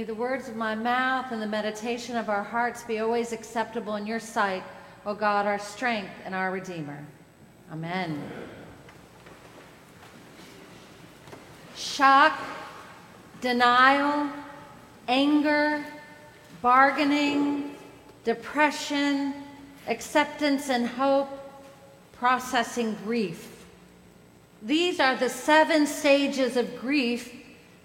May the words of my mouth and the meditation of our hearts be always acceptable in your sight, O God, our strength and our Redeemer. Amen. Shock, denial, anger, bargaining, depression, acceptance and hope, processing grief. These are the seven stages of grief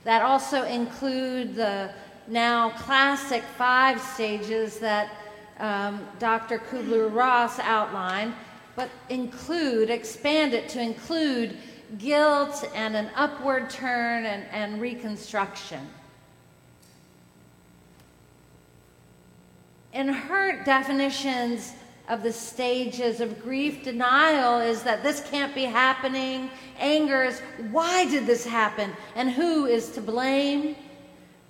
that also include the now classic five stages that um, Dr. Kubler Ross outlined, but include, expand it to include guilt and an upward turn and, and reconstruction. In her definitions of the stages of grief, denial is that this can't be happening. Anger is, why did this happen? And who is to blame?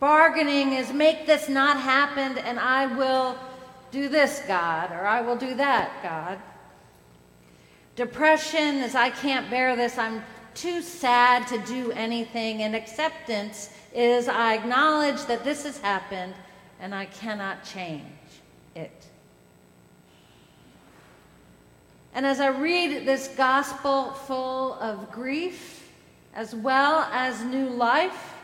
Bargaining is, make this not happen and I will do this, God, or I will do that, God. Depression is, I can't bear this. I'm too sad to do anything. And acceptance is, I acknowledge that this has happened and I cannot change it. And as I read this gospel full of grief as well as new life,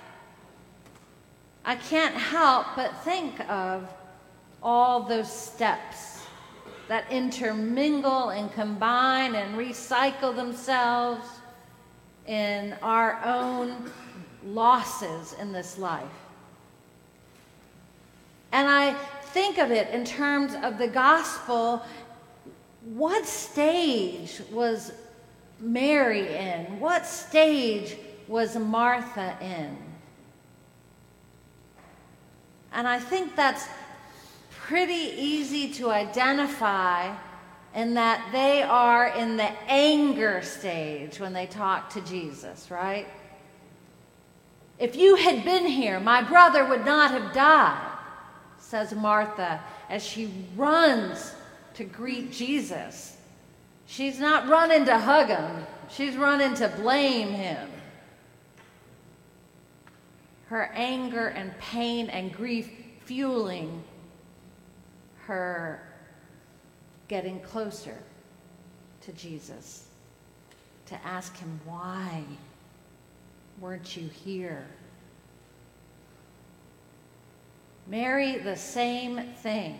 I can't help but think of all those steps that intermingle and combine and recycle themselves in our own losses in this life. And I think of it in terms of the gospel. What stage was Mary in? What stage was Martha in? And I think that's pretty easy to identify in that they are in the anger stage when they talk to Jesus, right? If you had been here, my brother would not have died, says Martha as she runs to greet Jesus. She's not running to hug him, she's running to blame him. Her anger and pain and grief fueling her getting closer to Jesus to ask him, Why weren't you here? Mary, the same thing.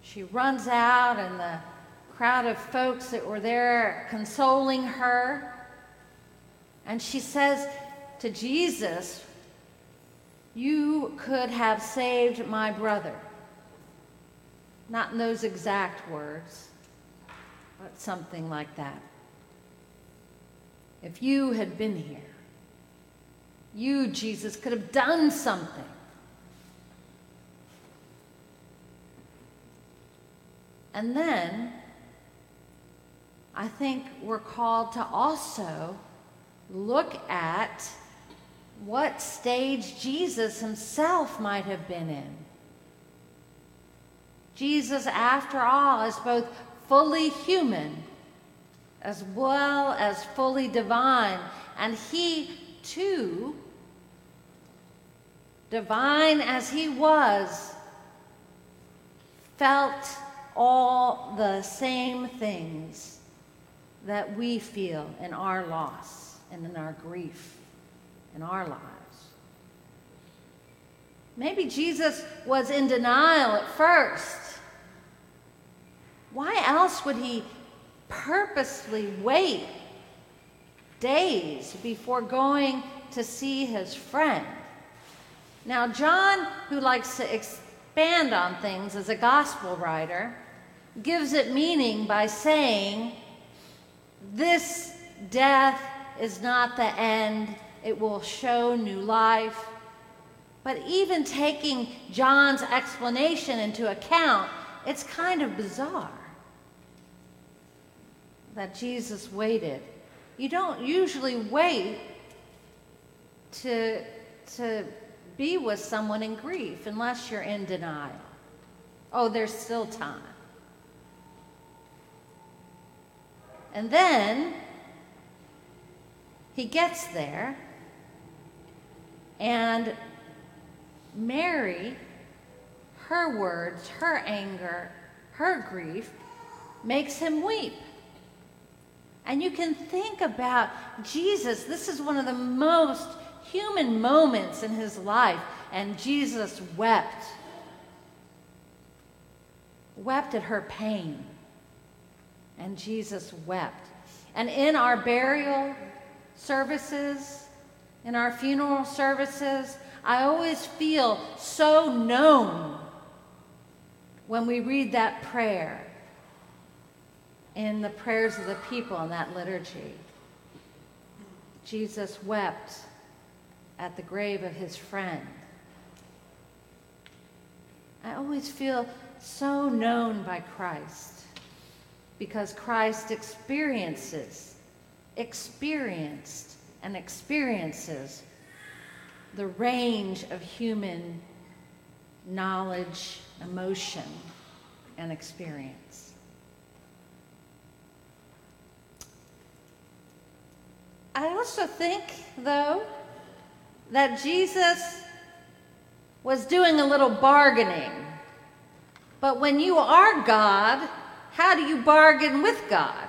She runs out, and the crowd of folks that were there consoling her. And she says to Jesus, You could have saved my brother. Not in those exact words, but something like that. If you had been here, you, Jesus, could have done something. And then I think we're called to also look at what stage Jesus himself might have been in. Jesus, after all, is both fully human as well as fully divine. And he, too, divine as he was, felt all the same things that we feel in our loss and in our grief in our lives. Maybe Jesus was in denial at first. Why else would he purposely wait days before going to see his friend? Now, John, who likes to expand on things as a gospel writer, gives it meaning by saying, This death is not the end, it will show new life. But even taking John's explanation into account, it's kind of bizarre that Jesus waited. You don't usually wait to, to be with someone in grief unless you're in denial. Oh, there's still time. And then he gets there and Mary, her words, her anger, her grief makes him weep. And you can think about Jesus. This is one of the most human moments in his life. And Jesus wept. Wept at her pain. And Jesus wept. And in our burial services, in our funeral services, I always feel so known when we read that prayer in the prayers of the people in that liturgy. Jesus wept at the grave of his friend. I always feel so known by Christ because Christ experiences, experienced, and experiences the range of human knowledge, emotion, and experience. I also think, though, that Jesus was doing a little bargaining. But when you are God, how do you bargain with God?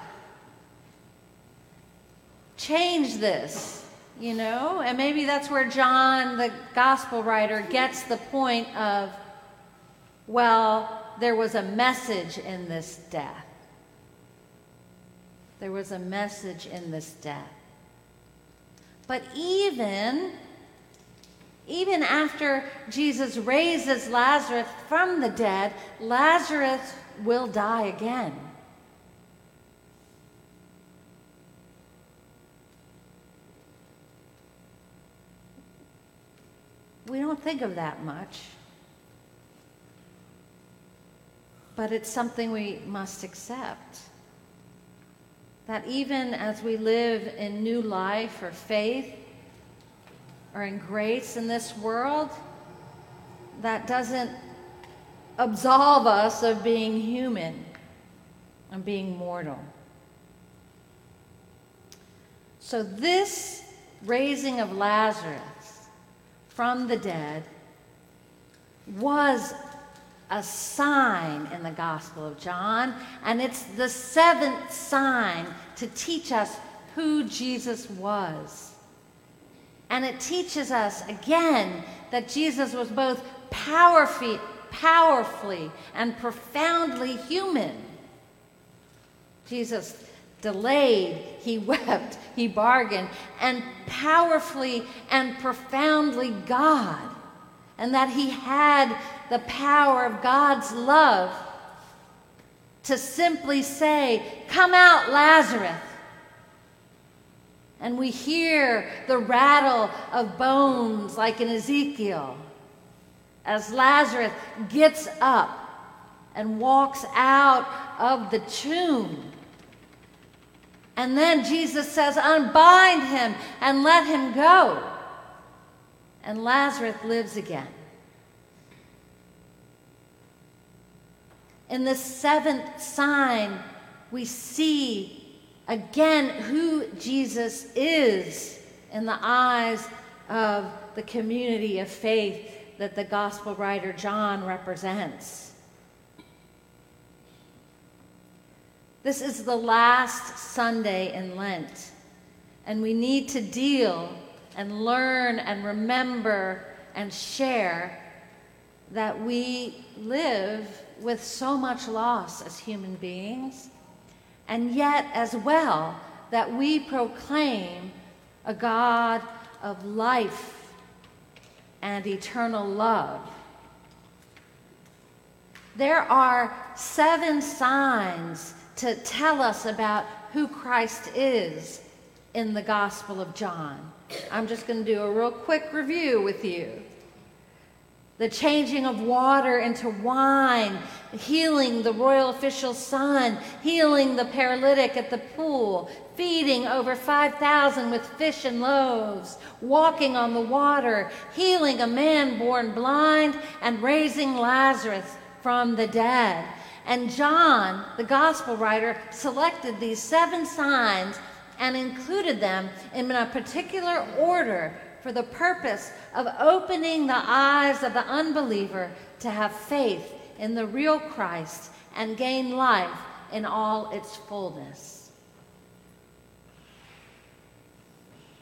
Change this, you know? And maybe that's where John, the gospel writer, gets the point of, well, there was a message in this death. There was a message in this death. But even even after Jesus raises Lazarus from the dead, Lazarus will die again. We don't think of that much. But it's something we must accept. That even as we live in new life or faith or in grace in this world, that doesn't absolve us of being human and being mortal. So, this raising of Lazarus from the dead was a sign in the Gospel of John, and it's the seventh sign to teach us who Jesus was. And it teaches us again that Jesus was both powerfully, powerfully and profoundly human. Jesus delayed, he wept, he bargained, and powerfully and profoundly God. And that he had the power of God's love to simply say, Come out, Lazarus. And we hear the rattle of bones like in Ezekiel as Lazarus gets up and walks out of the tomb. And then Jesus says, Unbind him and let him go. And Lazarus lives again. In the seventh sign, we see again who Jesus is in the eyes of the community of faith that the gospel writer John represents. This is the last Sunday in Lent, and we need to deal and learn and remember and share that we live with so much loss as human beings, and yet, as well, that we proclaim a God of life and eternal love. There are seven signs to tell us about who Christ is in the Gospel of John. I'm just going to do a real quick review with you the changing of water into wine, healing the royal official's son, healing the paralytic at the pool, feeding over 5,000 with fish and loaves, walking on the water, healing a man born blind, and raising Lazarus from the dead. And John, the gospel writer, selected these seven signs and included them in a particular order for the purpose of opening the eyes of the unbeliever to have faith in the real Christ and gain life in all its fullness.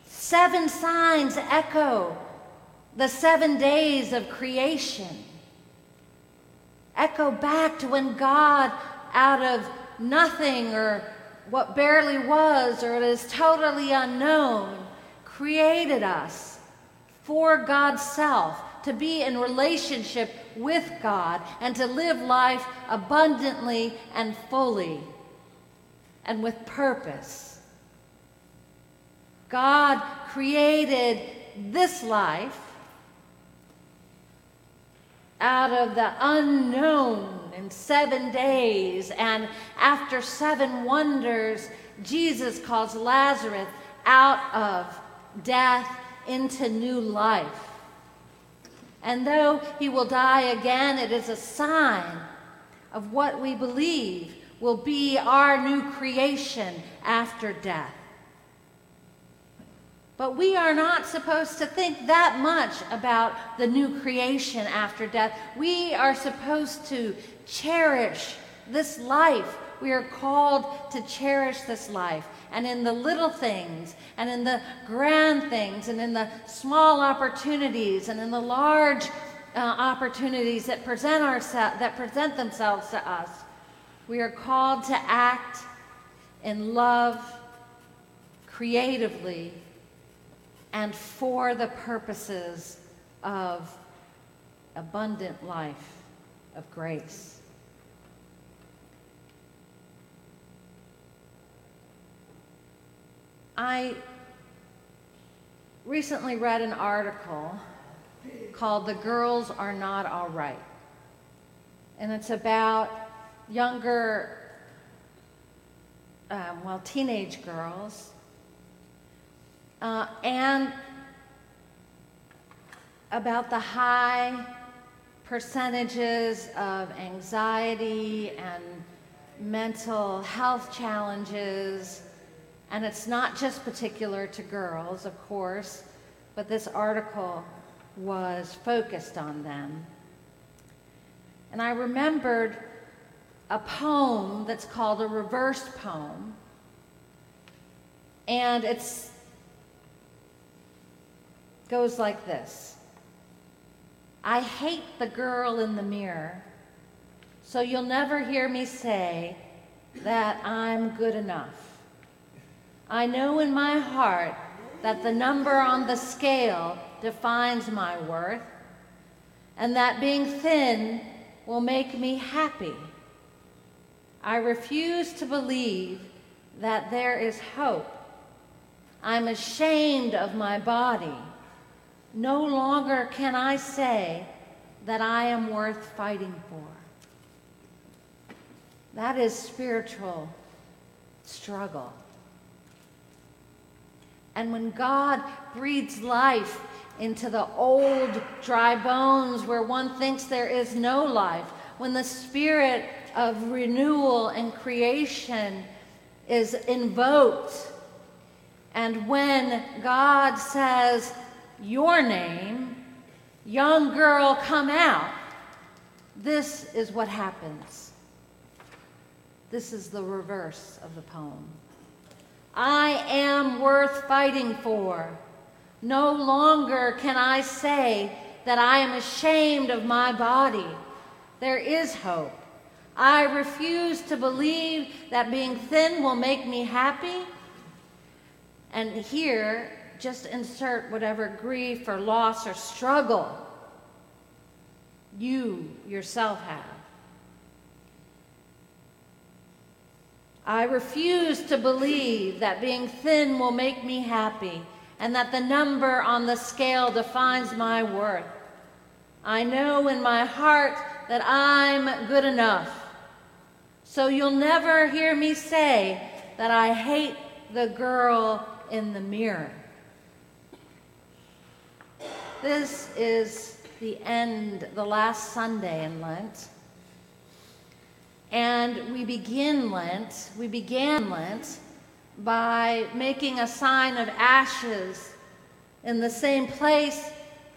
Seven signs echo the seven days of creation. Echo back to when God, out of nothing or what barely was or is totally unknown, created us for God's self to be in relationship with God and to live life abundantly and fully and with purpose. God created this life out of the unknown in seven days, and after seven wonders, Jesus calls Lazarus out of death into new life. And though he will die again, it is a sign of what we believe will be our new creation after death. But we are not supposed to think that much about the new creation after death. We are supposed to cherish this life. We are called to cherish this life. And in the little things, and in the grand things, and in the small opportunities, and in the large uh, opportunities that present, ourse- that present themselves to us, we are called to act in love creatively and for the purposes of abundant life of grace. I recently read an article called The Girls Are Not All Right. And it's about younger, um, well, teenage girls uh, and about the high percentages of anxiety and mental health challenges. And it's not just particular to girls, of course, but this article was focused on them. And I remembered a poem that's called a reversed poem. And it's goes like this I hate the girl in the mirror, so you'll never hear me say that I'm good enough. I know in my heart that the number on the scale defines my worth, and that being thin will make me happy. I refuse to believe that there is hope. I'm ashamed of my body. No longer can I say that I am worth fighting for. That is spiritual struggle. And when God breathes life into the old dry bones where one thinks there is no life, when the spirit of renewal and creation is invoked, and when God says, your name, young girl, come out. This is what happens. This is the reverse of the poem. I am worth fighting for. No longer can I say that I am ashamed of my body. There is hope. I refuse to believe that being thin will make me happy. And here just insert whatever grief or loss or struggle you yourself have. I refuse to believe that being thin will make me happy and that the number on the scale defines my worth. I know in my heart that I'm good enough. So you'll never hear me say that I hate the girl in the mirror. This is the end, the last Sunday in Lent. And we begin Lent, we began Lent by making a sign of ashes in the same place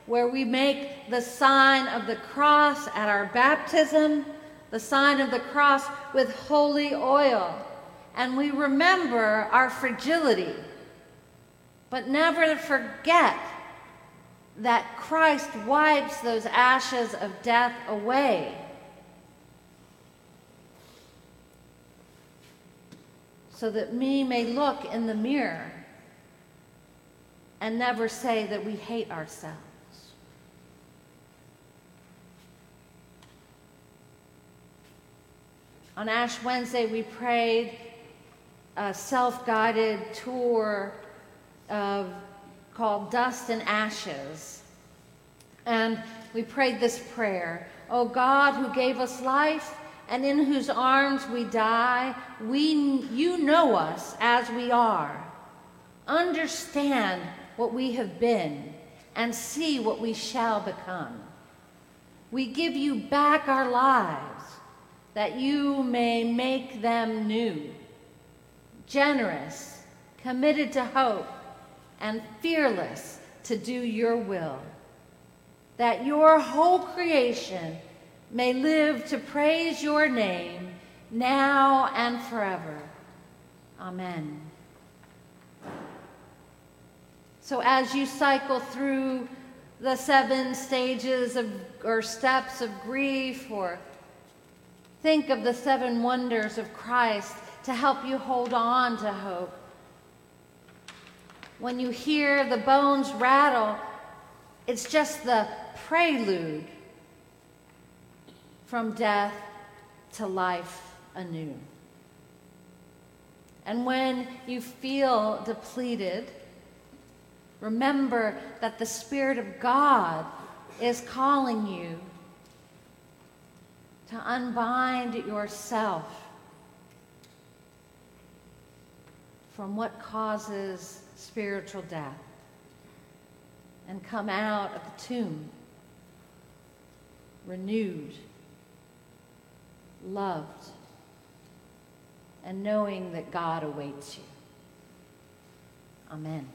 where we make the sign of the cross at our baptism, the sign of the cross with holy oil. And we remember our fragility, but never forget that Christ wipes those ashes of death away. So that me may look in the mirror and never say that we hate ourselves. On Ash Wednesday, we prayed a self guided tour of, called Dust and Ashes. And we prayed this prayer O God, who gave us life and in whose arms we die, we, you know us as we are. Understand what we have been and see what we shall become. We give you back our lives that you may make them new, generous, committed to hope, and fearless to do your will, that your whole creation may live to praise your name now and forever. Amen. So, as you cycle through the seven stages of, or steps of grief or Think of the seven wonders of Christ to help you hold on to hope. When you hear the bones rattle, it's just the prelude from death to life anew. And when you feel depleted, remember that the Spirit of God is calling you to unbind yourself from what causes spiritual death and come out of the tomb renewed, loved, and knowing that God awaits you. Amen.